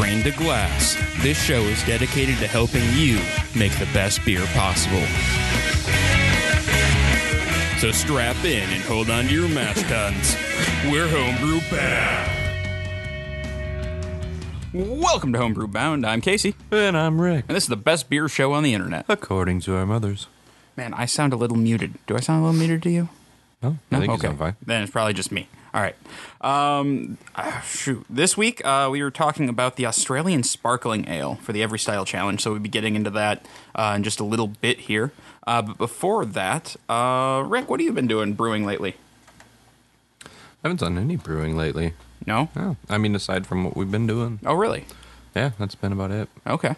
Grain to Glass. This show is dedicated to helping you make the best beer possible. So strap in and hold on to your mash tuns. We're homebrew bound. Welcome to Homebrew Bound. I'm Casey, And I'm Rick. and this is the best beer show on the internet. According to our mothers. Man, I sound a little muted. Do I sound a little muted to you? No, I think you sound fine. Then it's probably just me. All right. Um, uh, shoot. This week uh, we were talking about the Australian Sparkling Ale for the Every Style Challenge, so we'll be getting into that uh, in just a little bit here. Uh, but before that, uh, Rick, what have you been doing brewing lately? I haven't done any brewing lately. No? No, I mean, aside from what we've been doing. Oh, really? Yeah, that's been about it. Okay.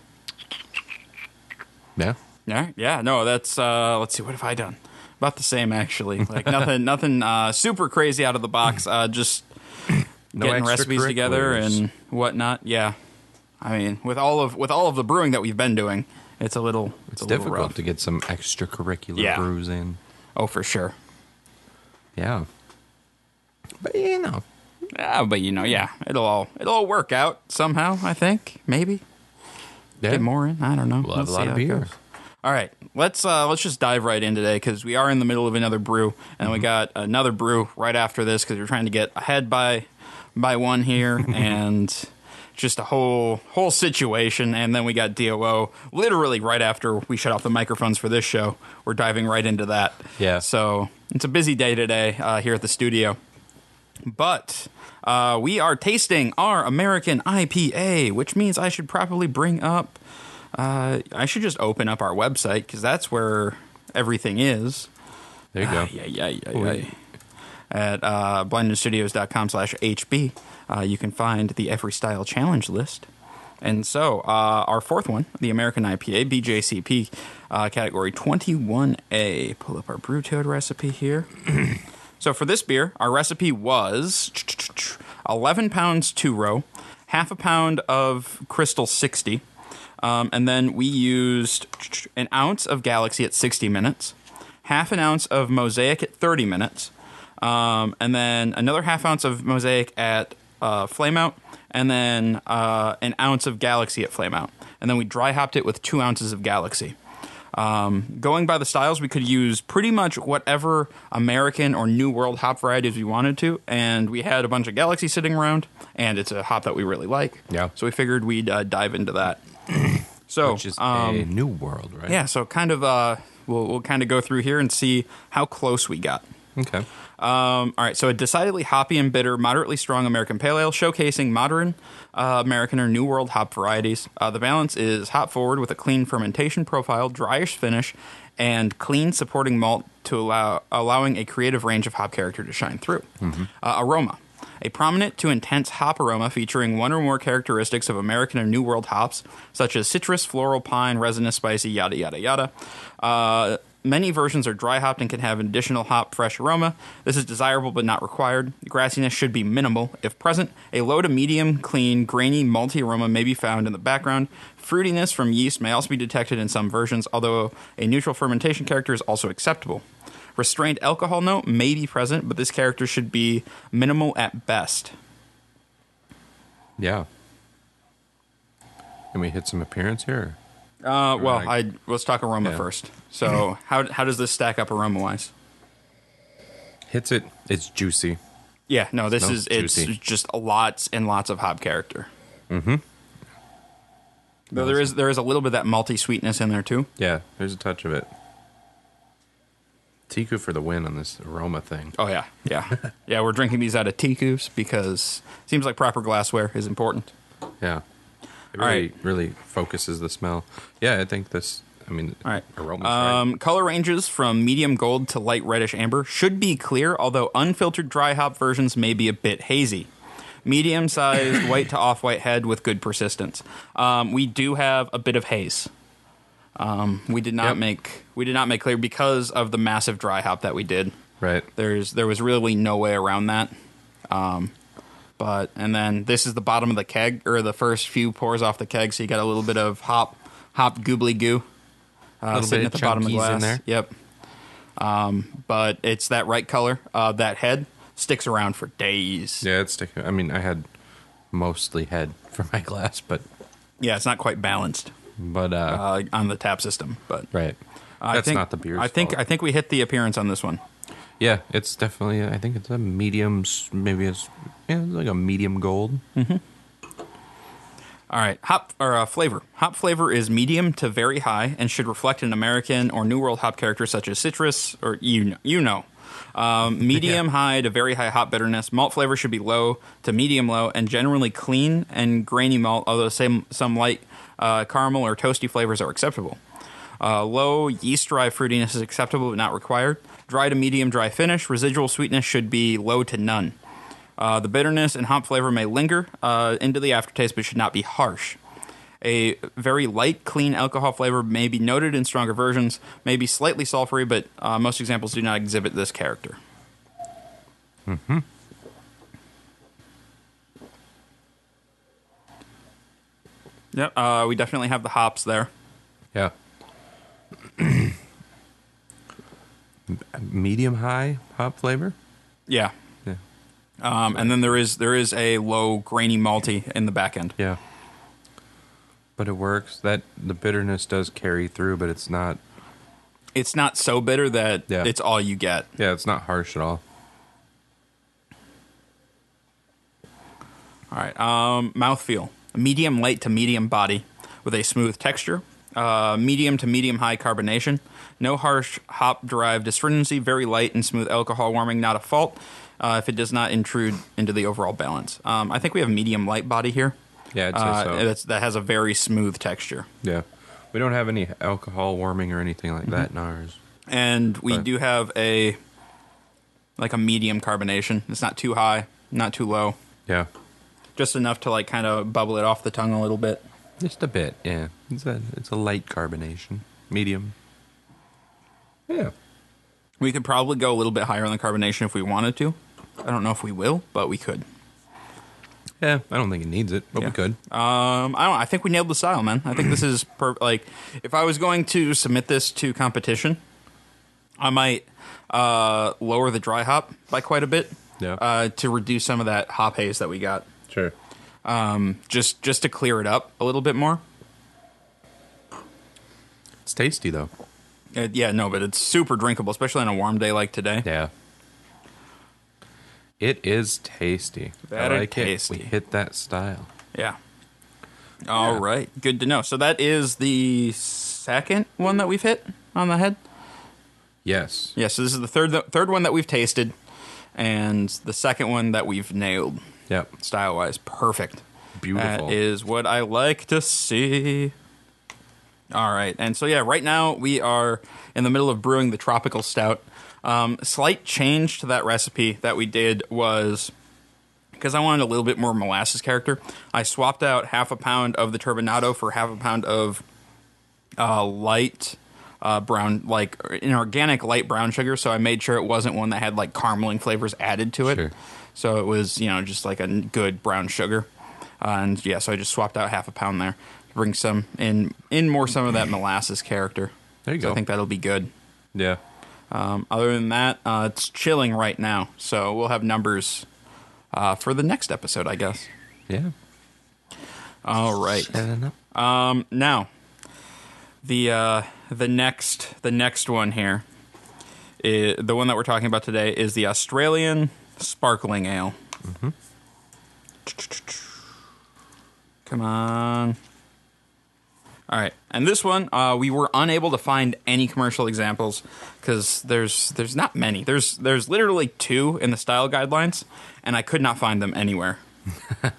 Yeah. Yeah, yeah. No, that's uh, let's see. What have I done? About the same, actually. Like nothing, nothing uh, super crazy out of the box. Uh, just No getting recipes together and whatnot. Yeah, I mean, with all of with all of the brewing that we've been doing, it's a little it's, It's a little difficult rough. to get some extracurricular Yeah. brews in. Oh, for sure. Yeah. But, you know. Yeah, but you know, yeah, it'll all it'll all work out somehow. I think maybe Yeah. get more in. I don't know. We'll have a lot of beer. goes. All right, let's uh, let's just dive right in today because we are in the middle of another brew, and Mm-hmm. we got another brew right after this because we're trying to get ahead by by one here, and just a whole whole situation. And then we got DOO literally right after we shut off the microphones for this show. We're diving right into that. Yeah. So it's a busy day today uh, here at the studio. But uh, we are tasting our American IPA, which means I should probably bring up. Uh, I should just open up our website because that's where everything is. There you go. Yeah, yeah, yeah, yeah. At uh, blindedstudios.com slash HB, uh, you can find the Every Style Challenge list. And so, uh, our fourth one, the American IPA, BJCP, uh, category 21A. Pull up our Brewtoad recipe here. so, for this beer, our recipe was 11 pounds two row, half a pound of Crystal 60, um, and then we used an ounce of Galaxy at 60 minutes, half an ounce of Mosaic at 30 minutes, um, and then another half ounce of Mosaic at uh, Flame Out, and then uh, an ounce of Galaxy at Flame Out. And then we dry hopped it with two ounces of Galaxy. Um, going by the styles, we could use pretty much whatever American or New World hop varieties we wanted to, and we had a bunch of Galaxy sitting around, and it's a hop that we really like. Yeah. So we figured we'd uh, dive into that. So, Which is um, a new world, right? yeah, so kind of uh, we'll we'll kind of go through here and see how close we got. Okay. Um, all right, so a decidedly hoppy and bitter, moderately strong American Pale Ale, showcasing modern uh, American or New World hop varieties. Uh, the balance is hop forward with a clean fermentation profile, dryish finish, and clean supporting malt to allow allowing a creative range of hop character to shine through. Uh, aroma. A prominent to intense hop aroma featuring one or more characteristics of American or New World hops, such as citrus, floral, pine, resinous, spicy, yada, yada, yada. Uh, Many versions are dry hopped and can have an additional hop fresh aroma. This is desirable but not required. Grassiness should be minimal. If present, a low to medium, clean, grainy, malty aroma may be found in the background. Fruitiness from yeast may also be detected in some versions, although a neutral fermentation character is also acceptable. Restrained alcohol note may be present, but this character should be minimal at best. Yeah. Can we hit some appearance here? Uh, well, Right. I let's talk aroma Yeah. first. So, how how does this stack up aroma wise? Hits it. It's juicy. Yeah, no, this Smells is it's juicy. just lots and lots of hop character. Mm-hmm. Though there is there is a little bit of that malty sweetness in there too. Yeah, there's a touch of it. Teku for the win on this aroma thing. Oh yeah, yeah, yeah. We're drinking these out of teacups because it seems like proper glassware is important. Yeah. It really, right. really focuses the smell. Yeah, I think this, I mean, All right. aroma's Um, color ranges from medium gold to light reddish amber should be clear, although unfiltered dry hop versions may be a bit hazy. Medium sized white to off white head with good persistence. Um, we do have a bit of haze. Um, we did not Yep. make we did not make clear because of the massive dry hop that we did. right. There's there was really no way around that. Um, but and then this is the bottom of the keg or the first few pours off the keg, so you got a little bit of hop hop goobly goo uh, sitting bit at the bottom of the glass. in there. Yep. Um, but it's that right color. Uh, that head sticks around for days. Yeah, it's sticking. I mean, I had mostly head for my glass, but Yeah, it's not quite balanced but uh, uh, on the tap system, but right. I That's think, not the beer's I think fault. I think we hit the appearance on this one. Yeah, it's definitely. I think it's a medium. Maybe it's yeah, it's like a medium gold. All right, hop or uh, flavor. Hop flavor is medium to very high and should reflect an American or New World hop character such as citrus or you know, you know. Um, medium high to very high hop bitterness. Malt flavor should be low to medium low and generally clean and grainy malt, although some some light uh, caramel or toasty flavors are acceptable. Uh, low yeast dry fruitiness is acceptable but not required. Dry to medium dry finish. Residual sweetness should be low to none. Uh, the bitterness and hop flavor may linger uh, into the aftertaste but should not be harsh. A very light, clean alcohol flavor may be noted in stronger versions, may be slightly sulfury, but uh, most examples do not exhibit this character. Mm-hmm. Yep, uh, we definitely have the hops there. Yeah. medium high hop flavor. Yeah, Yeah. um, and then there is there is a low grainy malty in the back end. Yeah. But it works. That the bitterness does carry through, but it's not. It's not so bitter that Yeah. it's all you get. Yeah, it's not harsh at all. All right. Um, mouthfeel. Medium light to medium body with a smooth texture. Uh, medium to medium high carbonation. No harsh hop derived astringency. Very light and smooth alcohol warming. Not a fault uh, if it does not intrude into the overall balance. Um, I think we have medium light body here. Yeah, I'd say Uh, so. that's- that has a very smooth texture. Yeah. We don't have any alcohol warming or anything like that in ours. And we Right. do have a like a medium carbonation. It's not too high, not too low. Yeah. Just enough to like kind of bubble it off the tongue a little bit. Just a bit, yeah. It's a it's a light carbonation. Medium. Yeah. We could probably go a little bit higher on the carbonation if we wanted to. I don't know if we will, but we could. Yeah, I don't think it needs it, but Yeah. we could. Um, I don't. I think we nailed the style, man. I think this is per- like if I was going to submit this to competition, I might uh, lower the dry hop by quite a bit. Yeah. Uh, to reduce some of that hop haze that we got, Sure. um, just just to clear it up a little bit more. It's tasty though. Uh, yeah, no, but it's super drinkable, especially on a warm day like today. Yeah. It is tasty. Very I like tasty. it. We hit that style. Yeah. All Yeah. right. Good to know. So that is the second one that we've hit on the head. Yes. Yeah. So this is the third third one that we've tasted, and the second one that we've nailed Yep. style wise. Perfect. Beautiful. That is what I like to see. All right. And so, yeah, right now we are in the middle of brewing the tropical stout. Um, slight change to that recipe that we did was because I wanted a little bit more molasses character. I swapped out half a pound of the turbinado for half a pound of uh, light uh, brown, like an organic light brown sugar. So I made sure it wasn't one that had like carameling flavors added to it. Sure. So it was, you know, just like a good brown sugar. Uh, and yeah, so I just swapped out half a pound there to bring some in, in more some of that molasses character. There you So go. I think that'll be good. Yeah. Um, other than that, uh, it's chilling right now. So we'll have numbers uh, for the next episode, I guess. Yeah. All right. Um, now, the uh, the next the next one here, i the one that we're talking about today is the Australian Sparkling Ale. Come on. All right, and this one uh, we were unable to find any commercial examples because there's there's not many. There's there's literally two in the style guidelines, and I could not find them anywhere.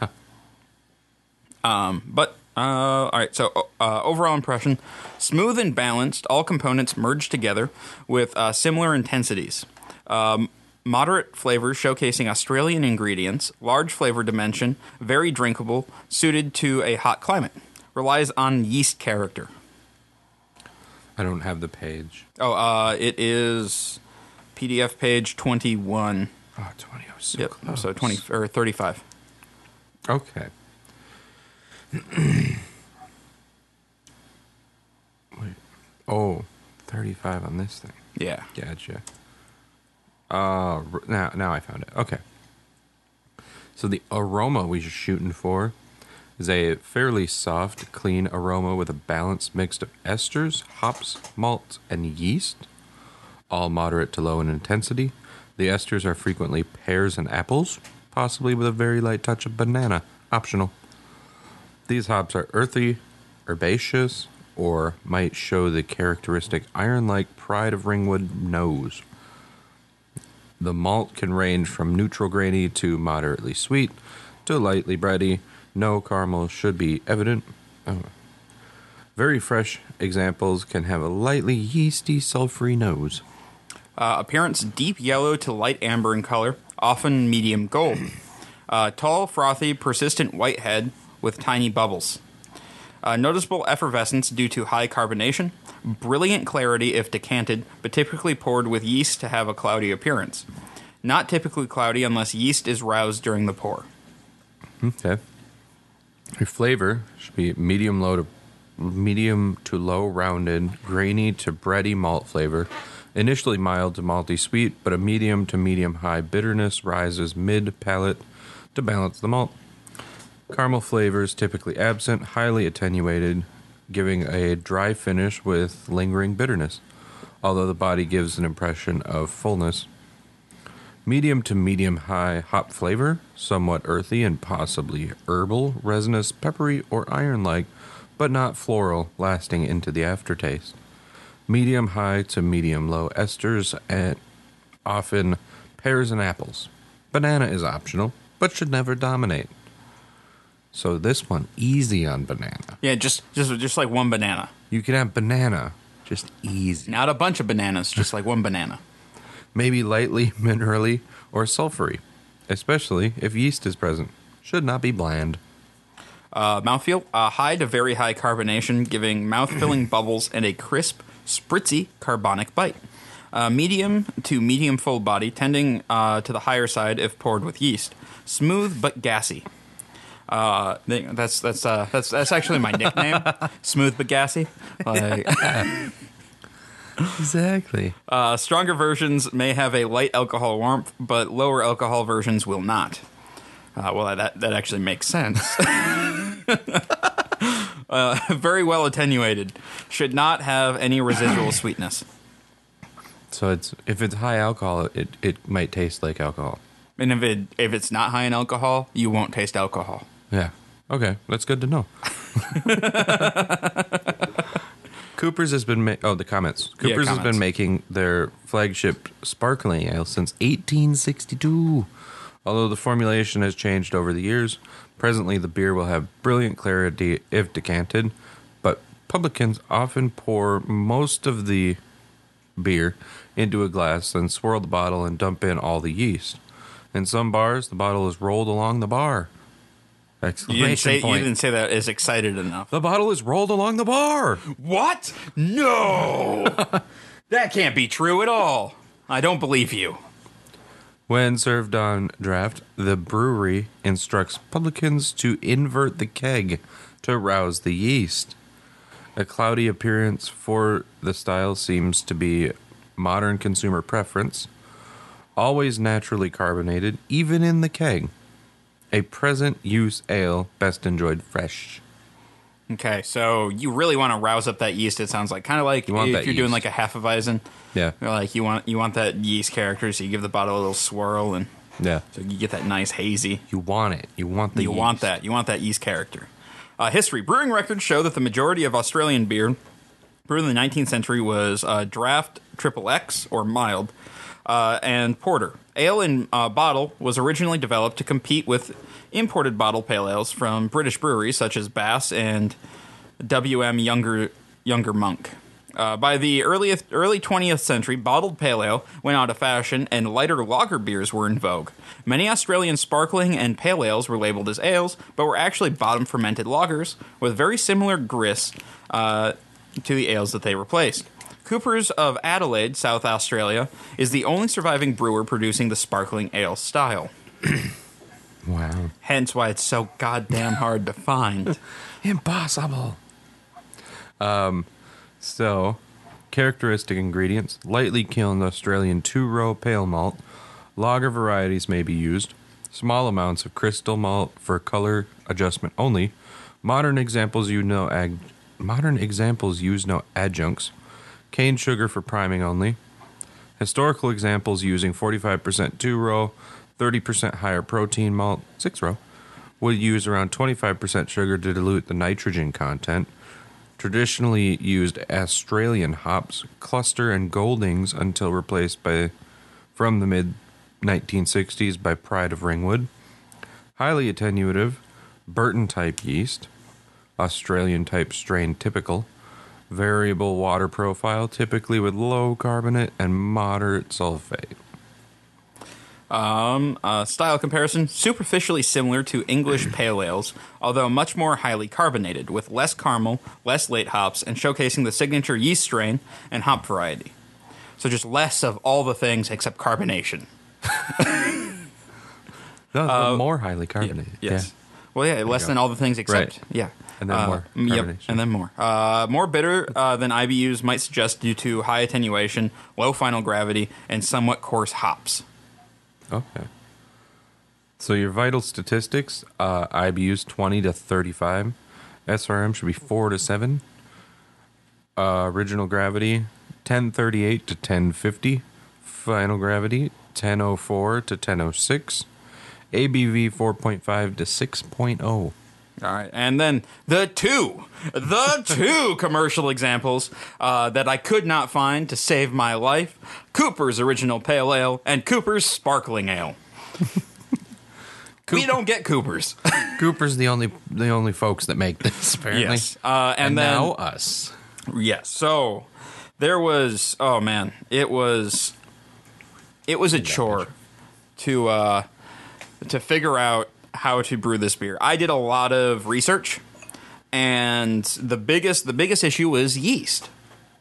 But uh, all right, so uh, overall impression: smooth and balanced. All components merged together with uh, similar intensities. Um, moderate flavors showcasing Australian ingredients. Large flavor dimension. Very drinkable. Suited to a hot climate. Relies on yeast character. I don't have the page. Oh, uh, it is PDF page twenty-one. Oh, 20. I was so Yep. close. So twenty or thirty-five. Okay. Wait. Oh, 35 on this thing. Yeah. Gotcha. Uh, now, now I found it. Okay. So the aroma we're shooting for is a fairly soft, clean aroma with a balanced mix of esters, hops, malts, and yeast, all moderate to low in intensity. The esters are frequently pears and apples, possibly with a very light touch of banana, optional. These hops are earthy, herbaceous, or might show the characteristic iron like pride of ringwood nose. The malt can range from neutral grainy to moderately sweet to lightly bready. No caramel should be evident. Oh. Very fresh examples can have a lightly yeasty, sulfury nose. Uh, appearance deep yellow to light amber in color, often medium gold. Uh, tall, frothy, persistent white head with tiny bubbles. Uh, noticeable effervescence due to high carbonation. Brilliant clarity if decanted, but typically poured with yeast to have a cloudy appearance. Not typically cloudy unless yeast is roused during the pour. Okay. Your flavor should be medium low to medium to low rounded, grainy to bready malt flavor. Initially mild to malty sweet, but a medium to medium high bitterness rises mid palate to balance the malt. Caramel flavors typically absent, highly attenuated, giving a dry finish with lingering bitterness, although the body gives an impression of fullness. Medium to medium high hop flavor, somewhat earthy and possibly herbal, resinous, peppery, or iron like, but not floral, lasting into the aftertaste. Medium high to medium low esters, and often pears and apples. Banana is optional, but should never dominate. So this one, easy on banana. Yeah, just just just like one banana. You can have banana, just easy. Not a bunch of bananas, just like one banana. Maybe lightly minerally or sulfury, especially if yeast is present. Should not be bland. Uh, mouthfeel uh, high to very high carbonation, giving mouth-filling bubbles and a crisp, spritzy carbonic bite. Uh, medium to medium full body, tending uh, to the higher side if poured with yeast. Smooth but gassy. Uh, that's that's uh, that's that's actually my nickname, Smooth but gassy. Like, Exactly. uh, stronger versions may have a light alcohol warmth, but lower alcohol versions will not. Uh, well, that that actually makes sense. uh, very well attenuated. Should not have any residual sweetness. So it's if it's high alcohol, it, it might taste like alcohol. And if it if it's not high in alcohol, you won't taste alcohol. Yeah. Okay, that's good to know. Cooper's has been ma- oh the comments. Yeah, Cooper's has comments. been making their flagship sparkling ale since 1862. Although the formulation has changed over the years, presently the beer will have brilliant clarity if decanted, but publicans often pour most of the beer into a glass, then swirl the bottle and dump in all the yeast. In some bars, the bottle is rolled along the bar. You didn't say point. you didn't say that as excited enough. The bottle is rolled along the bar. What? No, that can't be true at all. I don't believe you. When served on draft, the brewery instructs publicans to invert the keg to rouse the yeast. A cloudy appearance for the style seems to be modern consumer preference. Always naturally carbonated, even in the keg. A present use ale best enjoyed fresh. Okay, so you really want to rouse up that yeast. It sounds like kind of like You if you're doing like a Hefeweizen. Yeah. You're like you want you want that yeast character, so you give the bottle a little swirl, and Yeah. so you get that nice hazy. You want it. You want the you want that. You want that yeast character. Uh, history: Brewing records show that the majority of Australian beer brewed in the 19th century was uh, draft, triple X or mild, uh, and porter. Ale in uh, bottle was originally developed to compete with imported bottle pale ales from British breweries such as Bass and W.M. Younger Younger Monk. Uh, by the earliest, early 20th century, bottled pale ale went out of fashion and lighter lager beers were in vogue. Many Australian sparkling and pale ales were labeled as ales, but were actually bottom fermented lagers with very similar grist uh, to the ales that they replaced. Cooper's of Adelaide, South Australia, is the only surviving brewer producing the sparkling ale style. Wow. Hence why it's so goddamn hard to find. Impossible. Um, so characteristic ingredients: lightly kilned Australian two-row pale malt. Lager varieties may be used. small amounts of crystal malt for color adjustment only. Modern examples use no ag- modern examples use no adjuncts. Cane sugar for priming only. Historical examples using 45% two row, 30% higher protein malt, six row, would use around 25% sugar to dilute the nitrogen content. Traditionally used Australian hops, cluster and goldings until replaced by from the mid 1960s by Pride of Ringwood. Highly attenuative, Burton type yeast, Australian type strain typical, variable water profile, typically with low carbonate and moderate sulfate. Um, uh, style comparison superficially similar to English pale ales, although much more highly carbonated, with less caramel, less late hops, and showcasing the signature yeast strain and hop variety. So just less of all the things except carbonation. No, but more highly carbonated. Uh, Yes. Well, yeah, less than all the things except Right. yeah, And then Uh, more mm, Yep, and then more. Uh, more bitter uh, than IBUs might suggest due to high attenuation, low final gravity, and somewhat coarse hops. Okay. So your vital statistics, uh, IBUs 20 to 35. SRM should be 4 to 7. Uh, original gravity, 1038 to 1050. Final gravity, 1004 to 1006. ABV 4.5 to oh. 6.0. All right, and then the two, the two commercial examples uh, that I could not find to save my life: Cooper's Original Pale Ale and Cooper's Sparkling Ale. we don't get Cooper's. Cooper's the only the only folks that make this apparently. yes, uh, and, and then now us. Yes. So there was oh man, it was it was a chore to uh to figure out how to brew this beer. I did a lot of research and the biggest the biggest issue was yeast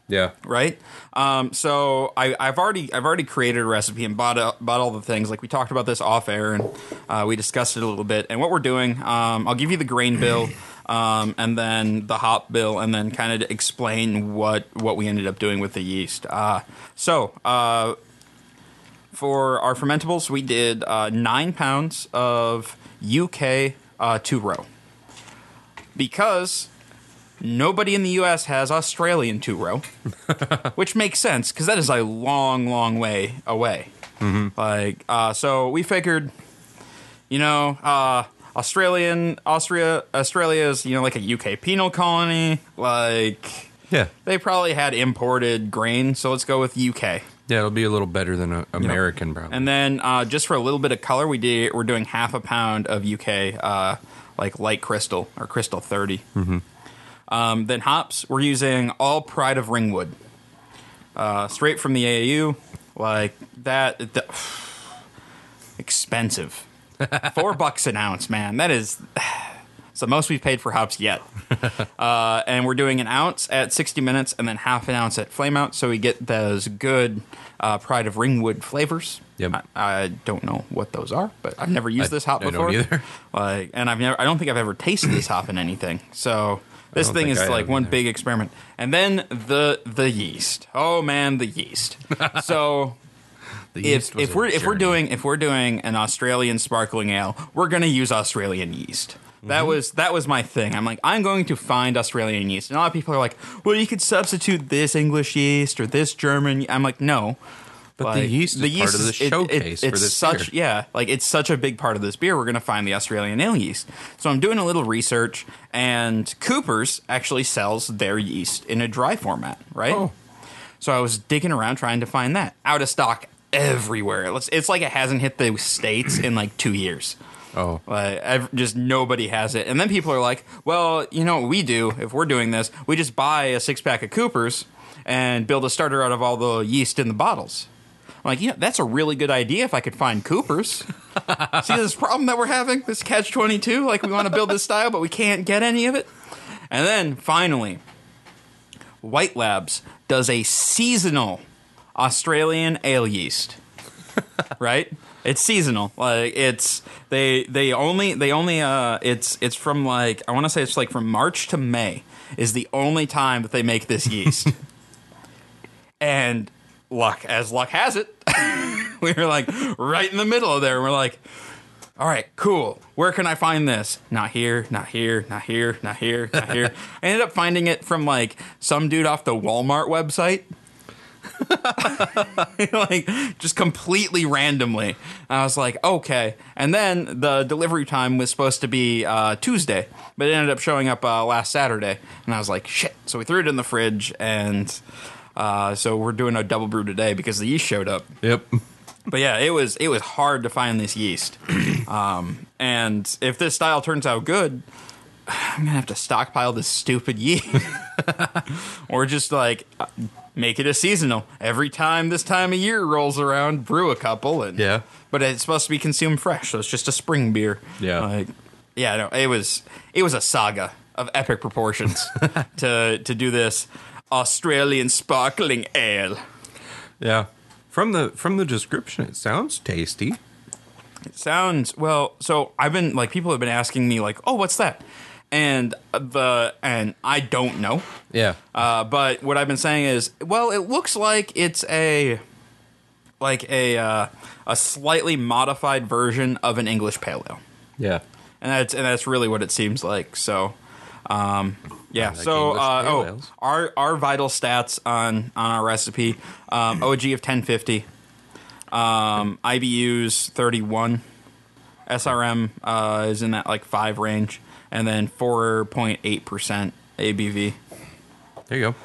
Yeah. right? Um, so I, I've already I've already created a recipe and bought a, bought all the things. Like we talked about this off air and uh, we discussed it a little bit. And what we're doing, um, I'll give you the grain bill, um, and then the hop bill, and then kind of explain what what we ended up doing with the yeast. Uh, so. Uh, for our fermentables, we did uh, nine pounds of UK uh, two row because nobody in the U.S. has Australian two row, which makes sense because that is a long, long way away. Like, uh, so we figured, you know, uh, Australian Austria Australia is you know like a UK penal colony. Like Yeah. they probably had imported grain, so let's go with UK. Yeah, it'll be a little better than a American probably. And then uh, just for a little bit of color, we did we're doing half a pound of UK uh, like light crystal or crystal 30 Mm-hmm. Um, then hops, we're using all Pride of Ringwood, uh, straight from the AAU, like that. The, expensive, four bucks an ounce, man. That is. It's the most we've paid for hops yet. uh, and we're doing an ounce at 60 minutes and then half an ounce at flame out so we get those good uh, Pride of Ringwood flavors. Yep. I, I don't know what those are, but I've never used I- this hop before. either. Like, and I've never, I don't think I've ever tasted this hop in anything. So this thing is I like one either. big experiment. And then the the yeast. Oh man, the yeast. so The if yeast was if we're if we're doing if we're doing an Australian sparkling ale, we're gonna use Australian yeast. Mm-hmm. That was that was my thing. I'm like, I'm going to find Australian yeast. And a lot of people are like, well, you could substitute this English yeast or this German. ye-" I'm like, no. But the Like, yeast is part of the is- it- it- showcase for it's this such beer. yeah, like it's such a big part of this beer. We're gonna find the Australian ale yeast. So I'm doing a little research, and Cooper's actually sells their yeast in a dry format, right? Oh. So I was digging around trying to find that out of stock everywhere. It's, it's like it hasn't hit the states in like two years. Oh. Like ev- just nobody has it, and then people are like, "Well, you know what we do if we're doing this? We just buy a six pack of Coopers and build a starter out of all the yeast in the bottles." I'm like, yeah, that's a really good idea if I could find Coopers. See this problem that we're having? This catch twenty two. Like we want to build this style, but we can't get any of it. And then finally, White Labs does a seasonal Australian ale yeast. right? It's seasonal. Like it's they they only they only uh it's it's from like I want to say it's like from March to May is the only time that they make this yeast. and luck as luck has it, we were like right in the middle of there. And we're like, All right, cool. Where can I find this? Not here, not here, not here, not here, not here. I ended up finding it from like some dude off the Walmart website. like just completely randomly. I was like, okay. And then the delivery time was supposed to be uh, Tuesday, but it ended up showing up uh, last Saturday. And I was like, shit. So we threw it in the fridge, and uh, so we're doing a double brew today because the yeast showed up. Yep. But yeah, it was it was hard to find this yeast. Um, and if this style turns out good, I'm gonna have to stockpile this stupid yeast, or just like uh, make it a seasonal. Every time this time of year rolls around, brew a couple, and Yeah. But it's supposed to be consumed fresh, so it's just a spring beer. Yeah. like yeah, no, it was it was a saga of epic proportions to to do this Australian sparkling ale. Yeah. From the from the description, it sounds tasty. It sounds well. So I've been like people have been asking me like, "Oh, what's that?" And the and I don't know. Yeah. Uh, but what I've been saying is, well, it looks like it's a like a uh, a slightly modified version of an English pale ale, Yeah. and that's and that's really what it seems like. So. Um, yeah. like so, uh, oh, ales. our our vital stats on on our recipe: um, OG of ten fifty, um, IBUs thirty one, SRM uh, is in that like five range, and then four point eight percent ABV. There you go.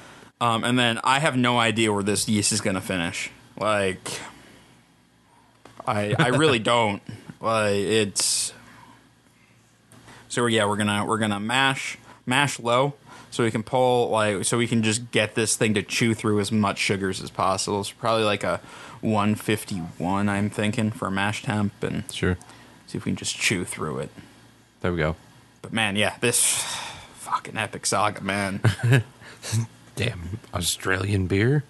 Um, and then I have no idea where this yeast is going to finish. Like, I I really don't. Like it's. So yeah, we're gonna we're gonna mash mash low so we can pull like so we can just get this thing to chew through as much sugars as possible. It's probably like a 151 I'm thinking for mash temp and Sure. see if we can just chew through it. There we go. But man, yeah, this fucking epic saga, man. Damn Australian beer.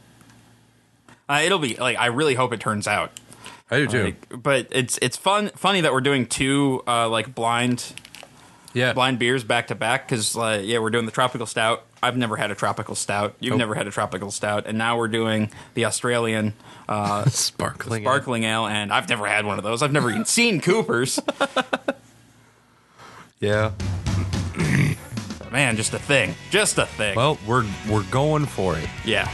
uh, it'll be like I really hope it turns out. I do too. Like, but it's it's fun funny that we're doing two uh, like blind yeah. blind beers back to back because like yeah we're doing the tropical stout. I've never had a tropical stout. You've Nope. never had a tropical stout, and now we're doing the Australian uh, Sparkling. sparkling ale, and I've never had one of those. I've never even seen Coopers. Yeah. Man, just a thing, just a thing. Well, we're we're going for it. Yeah.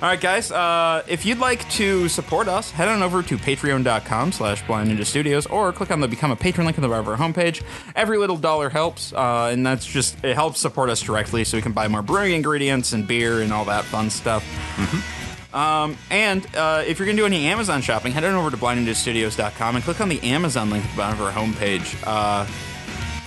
All right, guys. Uh, if you'd like to support us, head on over to patreon.com slash blind ninja studios or click on the become a patron link on the bottom of our homepage. Every little dollar helps, uh, and that's just, it helps support us directly so we can buy more brewing ingredients and beer and all that fun stuff. Um, and uh, if you're going to do any Amazon shopping, head on over to blindninjastudios.com and click on the Amazon link at the bottom of our homepage.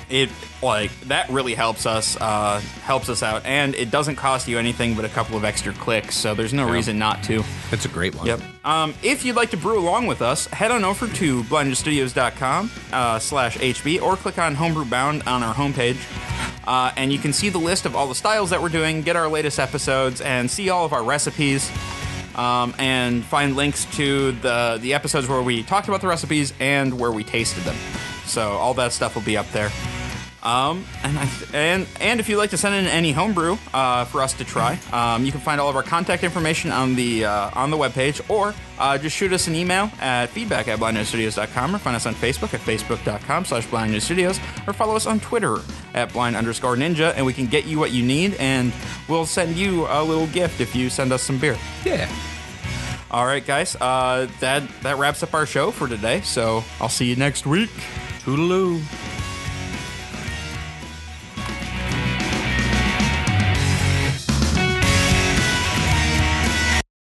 It like that really helps us uh, helps us out, and it doesn't cost you anything but a couple of extra clicks, so there's no reason not to. It's a great one. Yep. Um, if you'd like to brew along with us, head on over to blindstudios.com uh, slash HB or click on Homebrew Bound on our homepage. Uh, and you can see the list of all the styles that we're doing, get our latest episodes, and see all of our recipes. Um, and find links to the the episodes where we talked about the recipes and where we tasted them. So all that stuff will be up there. Um, and, I, and and if you'd like to send in any homebrew uh, for us to try, um, you can find all of our contact information on the uh, on the webpage, or uh, just shoot us an email at feedback at blindninjastudios.com, or find us on Facebook at facebook.com slash blindninjastudios, or follow us on Twitter at blind underscore ninja, and we can get you what you need, and we'll send you a little gift if you send us some beer. Yeah. All right, guys, uh, that that wraps up our show for today. So I'll see you next week. Toodaloo.